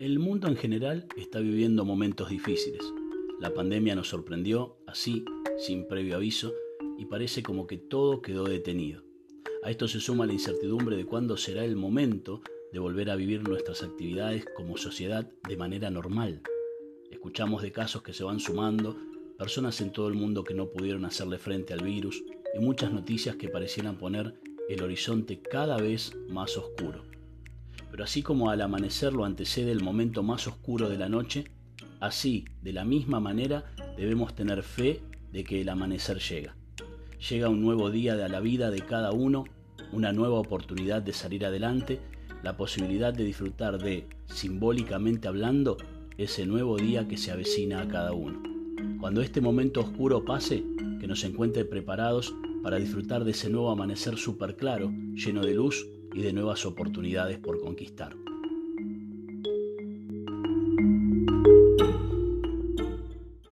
El mundo en general está viviendo momentos difíciles. La pandemia nos sorprendió así, sin previo aviso, y parece como que todo quedó detenido. A esto se suma la incertidumbre de cuándo será el momento de volver a vivir nuestras actividades como sociedad de manera normal. Escuchamos de casos que se van sumando, personas en todo el mundo que no pudieron hacerle frente al virus y muchas noticias que parecieran poner el horizonte cada vez más oscuro. Pero así como al amanecer lo antecede el momento más oscuro de la noche, así, de la misma manera, debemos tener fe de que el amanecer llega. Llega un nuevo día de la vida de cada uno, una nueva oportunidad de salir adelante, la posibilidad de disfrutar de, simbólicamente hablando, ese nuevo día que se avecina a cada uno. Cuando este momento oscuro pase, que nos encuentre preparados para disfrutar de ese nuevo amanecer súper claro, lleno de luz y de nuevas oportunidades por conquistar.